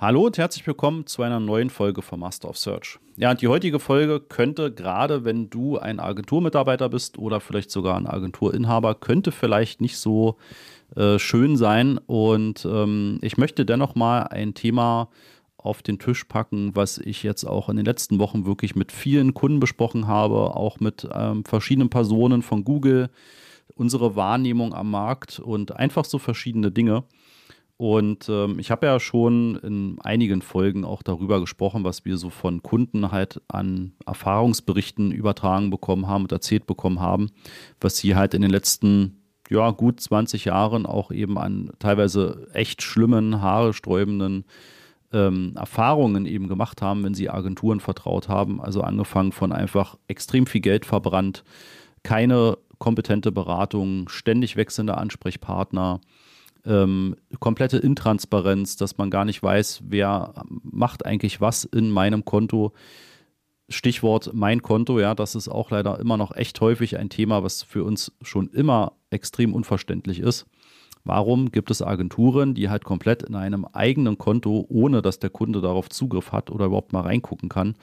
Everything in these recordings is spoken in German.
Hallo und herzlich willkommen zu einer neuen Folge vom Master of Search. Ja, und die heutige Folge könnte, gerade wenn du ein Agenturmitarbeiter bist oder vielleicht sogar ein Agenturinhaber, könnte vielleicht nicht so äh, schön sein. Und ähm, ich möchte dennoch mal ein Thema auf den Tisch packen, was ich jetzt auch in den letzten Wochen wirklich mit vielen Kunden besprochen habe, auch mit ähm, verschiedenen Personen von Google, unsere Wahrnehmung am Markt und einfach so verschiedene Dinge. Und ähm, ich habe ja schon in einigen Folgen auch darüber gesprochen, was wir so von Kunden halt an Erfahrungsberichten übertragen bekommen haben und erzählt bekommen haben, was sie halt in den letzten ja, gut 20 Jahren auch eben an teilweise echt schlimmen, haaresträubenden ähm, Erfahrungen eben gemacht haben, wenn sie Agenturen vertraut haben. Also angefangen von einfach extrem viel Geld verbrannt, keine kompetente Beratung, ständig wechselnde Ansprechpartner, ähm, komplette Intransparenz, dass man gar nicht weiß, wer macht eigentlich was in meinem Konto. Stichwort mein Konto, ja, das ist auch leider immer noch echt häufig ein Thema, was für uns schon immer extrem unverständlich ist. Warum gibt es Agenturen, die halt komplett in einem eigenen Konto, ohne dass der Kunde darauf Zugriff hat oder überhaupt mal reingucken kann?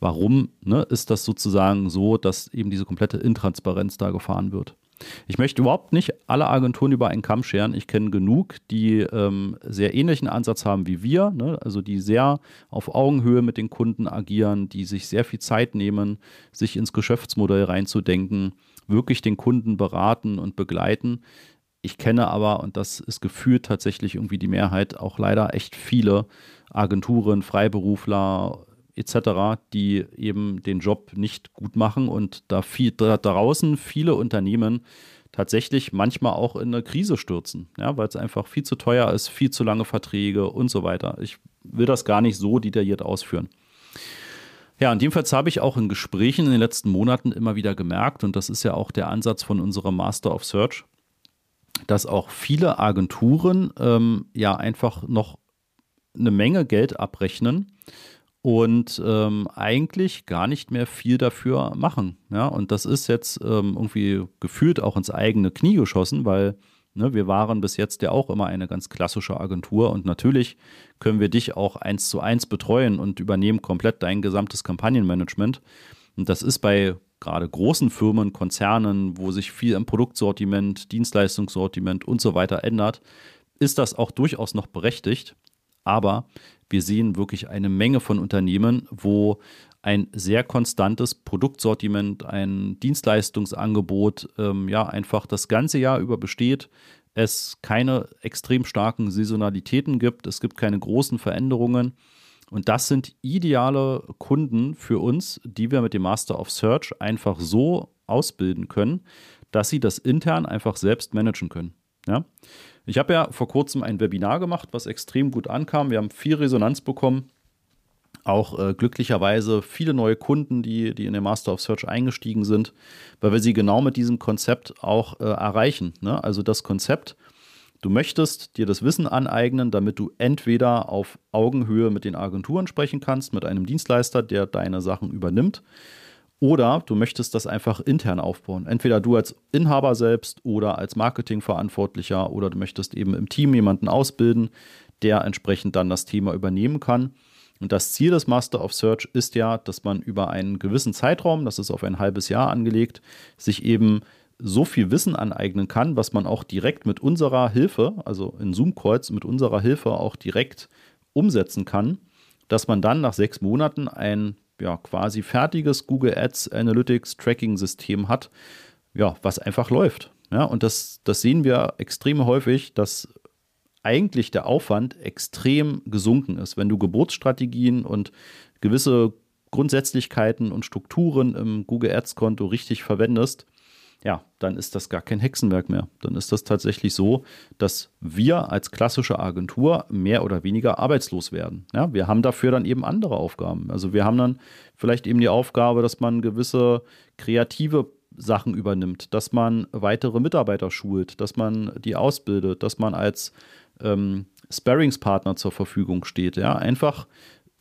Warum ne, ist das sozusagen so, dass eben diese komplette Intransparenz da gefahren wird? Ich möchte überhaupt nicht alle Agenturen über einen Kamm scheren. Ich kenne genug, die ähm, sehr ähnlichen Ansatz haben wie wir, ne? also die sehr auf Augenhöhe mit den Kunden agieren, die sich sehr viel Zeit nehmen, sich ins Geschäftsmodell reinzudenken, wirklich den Kunden beraten und begleiten. Ich kenne aber, und das ist gefühlt tatsächlich irgendwie die Mehrheit, auch leider echt viele Agenturen, Freiberufler, etc., die eben den Job nicht gut machen und da, viel, da draußen viele Unternehmen tatsächlich manchmal auch in eine Krise stürzen, ja, weil es einfach viel zu teuer ist, viel zu lange Verträge und so weiter. Ich will das gar nicht so detailliert ausführen. Ja, und jedenfalls habe ich auch in Gesprächen in den letzten Monaten immer wieder gemerkt, und das ist ja auch der Ansatz von unserem Master of Search, dass auch viele Agenturen ähm, ja einfach noch eine Menge Geld abrechnen und ähm, eigentlich gar nicht mehr viel dafür machen. Ja? Und das ist jetzt ähm, irgendwie gefühlt auch ins eigene Knie geschossen, weil ne, wir waren bis jetzt ja auch immer eine ganz klassische Agentur und natürlich können wir dich auch eins zu eins betreuen und übernehmen komplett dein gesamtes Kampagnenmanagement. Und das ist bei gerade großen Firmen, Konzernen, wo sich viel im Produktsortiment, Dienstleistungssortiment und so weiter ändert, ist das auch durchaus noch berechtigt. Aber wir sehen wirklich eine Menge von Unternehmen, wo ein sehr konstantes Produktsortiment, ein Dienstleistungsangebot ähm, ja einfach das ganze Jahr über besteht. Es keine extrem starken Saisonalitäten gibt, es gibt keine großen Veränderungen. Und das sind ideale Kunden für uns, die wir mit dem Master of Search einfach so ausbilden können, dass sie das intern einfach selbst managen können. Ja? Ich habe ja vor kurzem ein Webinar gemacht, was extrem gut ankam. Wir haben viel Resonanz bekommen. Auch äh, glücklicherweise viele neue Kunden, die, die in den Master of Search eingestiegen sind, weil wir sie genau mit diesem Konzept auch äh, erreichen. Ne? Also das Konzept, du möchtest dir das Wissen aneignen, damit du entweder auf Augenhöhe mit den Agenturen sprechen kannst, mit einem Dienstleister, der deine Sachen übernimmt, oder du möchtest das einfach intern aufbauen. Entweder du als Inhaber selbst oder als Marketingverantwortlicher oder du möchtest eben im Team jemanden ausbilden, der entsprechend dann das Thema übernehmen kann. Und das Ziel des Master of Search ist ja, dass man über einen gewissen Zeitraum, das ist auf ein halbes Jahr angelegt, sich eben so viel Wissen aneignen kann, was man auch direkt mit unserer Hilfe, also in Zoom-Calls mit unserer Hilfe auch direkt umsetzen kann, dass man dann nach sechs Monaten ein ja, quasi fertiges Google Ads Analytics Tracking System hat, ja, was einfach läuft. Ja, und das, das sehen wir extrem häufig, dass eigentlich der Aufwand extrem gesunken ist. Wenn du Geburtsstrategien und gewisse Grundsätzlichkeiten und Strukturen im Google Ads Konto richtig verwendest, ja, dann ist das gar kein Hexenwerk mehr. Dann ist das tatsächlich so, dass wir als klassische Agentur mehr oder weniger arbeitslos werden. Ja, wir haben dafür dann eben andere Aufgaben. Also wir haben dann vielleicht eben die Aufgabe, dass man gewisse kreative Sachen übernimmt, dass man weitere Mitarbeiter schult, dass man die ausbildet, dass man als ähm, Sparringspartner zur Verfügung steht. Ja, einfach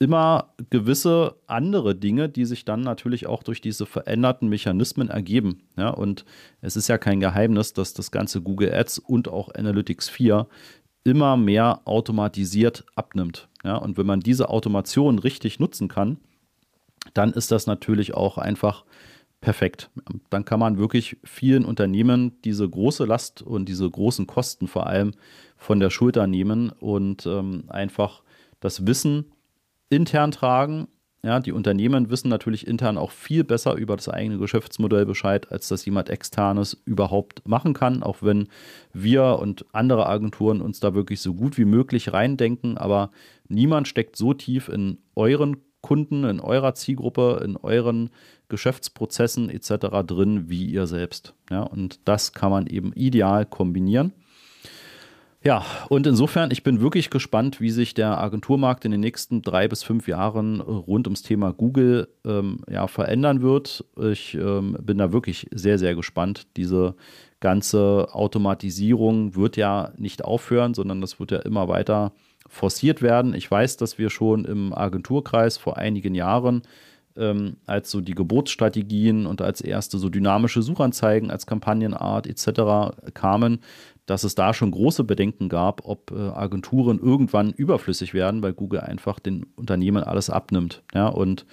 immer gewisse andere Dinge, die sich dann natürlich auch durch diese veränderten Mechanismen ergeben. Ja, und es ist ja kein Geheimnis, dass das ganze Google Ads und auch Analytics 4 immer mehr automatisiert abnimmt. Ja, und wenn man diese Automation richtig nutzen kann, dann ist das natürlich auch einfach perfekt. Dann kann man wirklich vielen Unternehmen diese große Last und diese großen Kosten vor allem von der Schulter nehmen und ähm, einfach das Wissen intern tragen. Ja, die Unternehmen wissen natürlich intern auch viel besser über das eigene Geschäftsmodell Bescheid, als das jemand externes überhaupt machen kann, auch wenn wir und andere Agenturen uns da wirklich so gut wie möglich reindenken, aber niemand steckt so tief in euren Kunden, in eurer Zielgruppe, in euren Geschäftsprozessen etc. drin wie ihr selbst. Ja, und das kann man eben ideal kombinieren. Ja, und insofern, ich bin wirklich gespannt, wie sich der Agenturmarkt in den nächsten drei bis fünf Jahren rund ums Thema Google ähm, ja, verändern wird. Ich ähm, bin da wirklich sehr, sehr gespannt. Diese ganze Automatisierung wird ja nicht aufhören, sondern das wird ja immer weiter forciert werden. Ich weiß, dass wir schon im Agenturkreis vor einigen Jahren ähm, als so die Geburtsstrategien und als erste so dynamische Suchanzeigen als Kampagnenart etc. kamen, dass es da schon große Bedenken gab, ob äh, Agenturen irgendwann überflüssig werden, weil Google einfach den Unternehmen alles abnimmt. Ja, und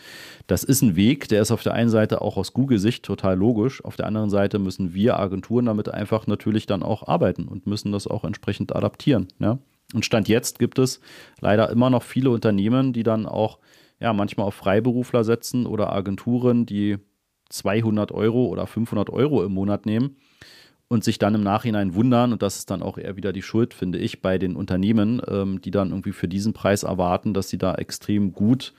das ist ein Weg, der ist auf der einen Seite auch aus Google-Sicht total logisch. Auf der anderen Seite müssen wir Agenturen damit einfach natürlich dann auch arbeiten und müssen das auch entsprechend adaptieren. Ja. Und Stand jetzt gibt es leider immer noch viele Unternehmen, die dann auch ja, manchmal auf Freiberufler setzen oder Agenturen, die 200 Euro oder 500 Euro im Monat nehmen und sich dann im Nachhinein wundern, und das ist dann auch eher wieder die Schuld, finde ich, bei den Unternehmen, ähm, die dann irgendwie für diesen Preis erwarten, dass sie da extrem gut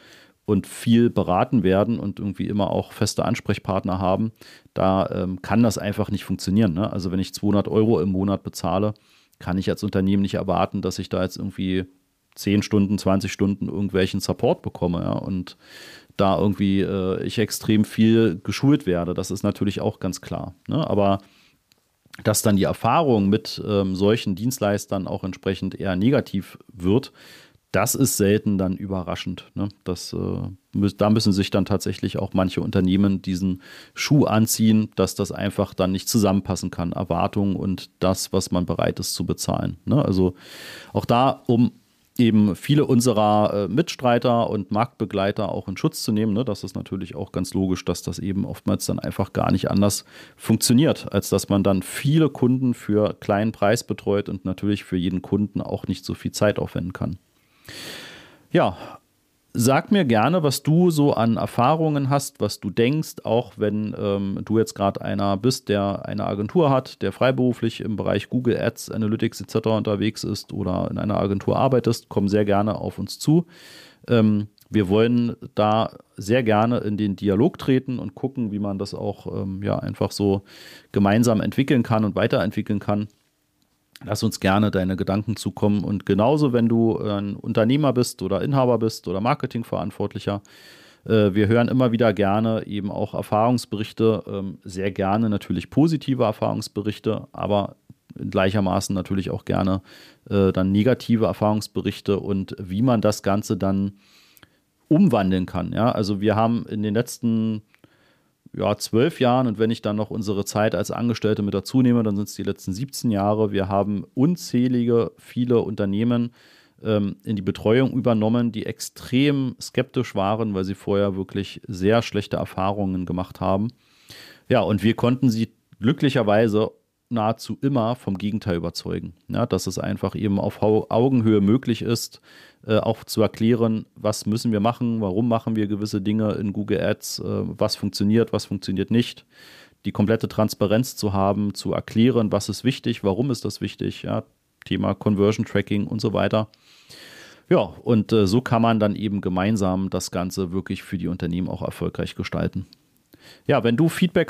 und viel beraten werden und irgendwie immer auch feste Ansprechpartner haben. Da ähm, kann das einfach nicht funktionieren. Ne? Also wenn ich 200 Euro im Monat bezahle, kann ich als Unternehmen nicht erwarten, dass ich da jetzt irgendwie 10 Stunden, 20 Stunden irgendwelchen Support bekomme. Ja? Und da irgendwie äh, ich extrem viel geschult werde. Das ist natürlich auch ganz klar. Ne? Aber dass dann die Erfahrung mit ähm, solchen Dienstleistern auch entsprechend eher negativ wird, das ist selten dann überraschend. Ne? Das, äh, da müssen sich dann tatsächlich auch manche Unternehmen diesen Schuh anziehen, dass das einfach dann nicht zusammenpassen kann. Erwartungen und das, was man bereit ist zu bezahlen. Ne? Also auch da, um eben viele unserer äh, Mitstreiter und Marktbegleiter auch in Schutz zu nehmen. Ne? Das ist natürlich auch ganz logisch, dass das eben oftmals dann einfach gar nicht anders funktioniert, als dass man dann viele Kunden für kleinen Preis betreut und natürlich für jeden Kunden auch nicht so viel Zeit aufwenden kann. Ja, Sag mir gerne, was du so an Erfahrungen hast, was du denkst, auch wenn ähm, du jetzt gerade einer bist, der eine Agentur hat, der freiberuflich im Bereich Google Ads, Analytics etc. unterwegs ist oder in einer Agentur arbeitest, komm sehr gerne auf uns zu. Ähm, wir wollen da sehr gerne in den Dialog treten und gucken, wie man das auch ähm, ja, einfach so gemeinsam entwickeln kann und weiterentwickeln kann. Lass uns gerne deine Gedanken zukommen. Und genauso, wenn du ein Unternehmer bist oder Inhaber bist oder Marketingverantwortlicher, äh, wir hören immer wieder gerne eben auch Erfahrungsberichte, ähm, sehr gerne natürlich positive Erfahrungsberichte, aber gleichermaßen natürlich auch gerne äh, dann negative Erfahrungsberichte und wie man das Ganze dann umwandeln kann. Ja, also wir haben in den letzten ja, zwölf Jahren und wenn ich dann noch unsere Zeit als Angestellte mit dazu nehme, dann sind es die letzten 17 Jahre. Wir haben unzählige, viele Unternehmen ähm, in die Betreuung übernommen, die extrem skeptisch waren, weil sie vorher wirklich sehr schlechte Erfahrungen gemacht haben. Ja, und wir konnten sie glücklicherweise nahezu immer vom Gegenteil überzeugen. Ja, dass es einfach eben auf Augenhöhe möglich ist, äh, auch zu erklären, was müssen wir machen, warum machen wir gewisse Dinge in Google Ads, äh, was funktioniert, was funktioniert nicht. Die komplette Transparenz zu haben, zu erklären, was ist wichtig, warum ist das wichtig, ja, Thema Conversion Tracking und so weiter. Ja, und äh, so kann man dann eben gemeinsam das Ganze wirklich für die Unternehmen auch erfolgreich gestalten. Ja, wenn du Feedback